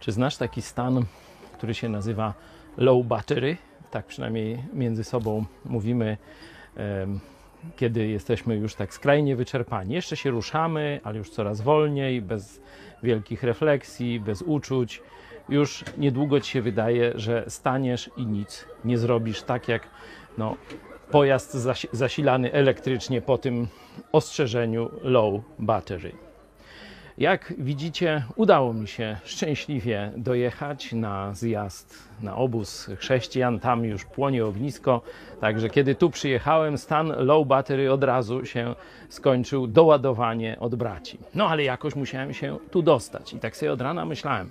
Czy znasz taki stan, który się nazywa low battery? Tak przynajmniej między sobą mówimy, kiedy jesteśmy już tak skrajnie wyczerpani. Jeszcze się ruszamy, ale już coraz wolniej, bez wielkich refleksji, bez uczuć. Już niedługo ci się wydaje, że staniesz i nic nie zrobisz, tak jak no, pojazd zasi- zasilany elektrycznie po tym ostrzeżeniu low battery. Jak widzicie, udało mi się szczęśliwie dojechać na zjazd, na obóz chrześcijan. Tam już płonie ognisko. Także kiedy tu przyjechałem, stan low battery od razu się skończył, doładowanie od braci. No ale jakoś musiałem się tu dostać. I tak sobie od rana myślałem,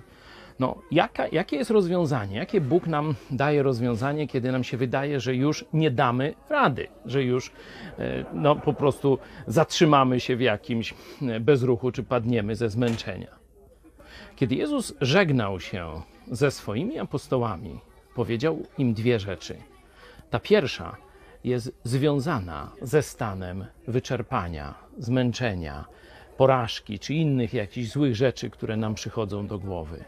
no, jaka, jakie jest rozwiązanie? Jakie Bóg nam daje rozwiązanie, kiedy nam się wydaje, że już nie damy rady, że już e, no, po prostu zatrzymamy się w jakimś e, bezruchu, czy padniemy ze zmęczenia? Kiedy Jezus żegnał się ze swoimi apostołami, powiedział im dwie rzeczy. Ta pierwsza jest związana ze stanem wyczerpania, zmęczenia, porażki czy innych jakichś złych rzeczy, które nam przychodzą do głowy.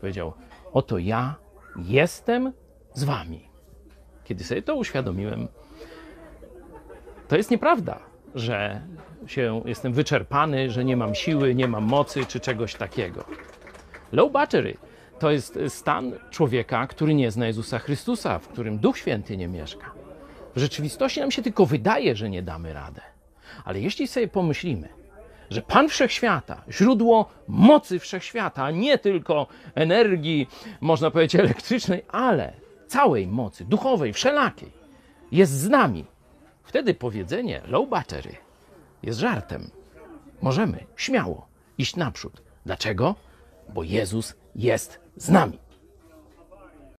Powiedział: Oto ja jestem z wami. Kiedy sobie to uświadomiłem, to jest nieprawda, że się jestem wyczerpany, że nie mam siły, nie mam mocy czy czegoś takiego. Low battery to jest stan człowieka, który nie zna Jezusa Chrystusa, w którym Duch Święty nie mieszka. W rzeczywistości nam się tylko wydaje, że nie damy radę. Ale jeśli sobie pomyślimy, że Pan Wszechświata, źródło mocy Wszechświata, nie tylko energii, można powiedzieć, elektrycznej, ale całej mocy duchowej, wszelakiej, jest z nami, wtedy powiedzenie low battery jest żartem. Możemy śmiało iść naprzód. Dlaczego? Bo Jezus jest z nami.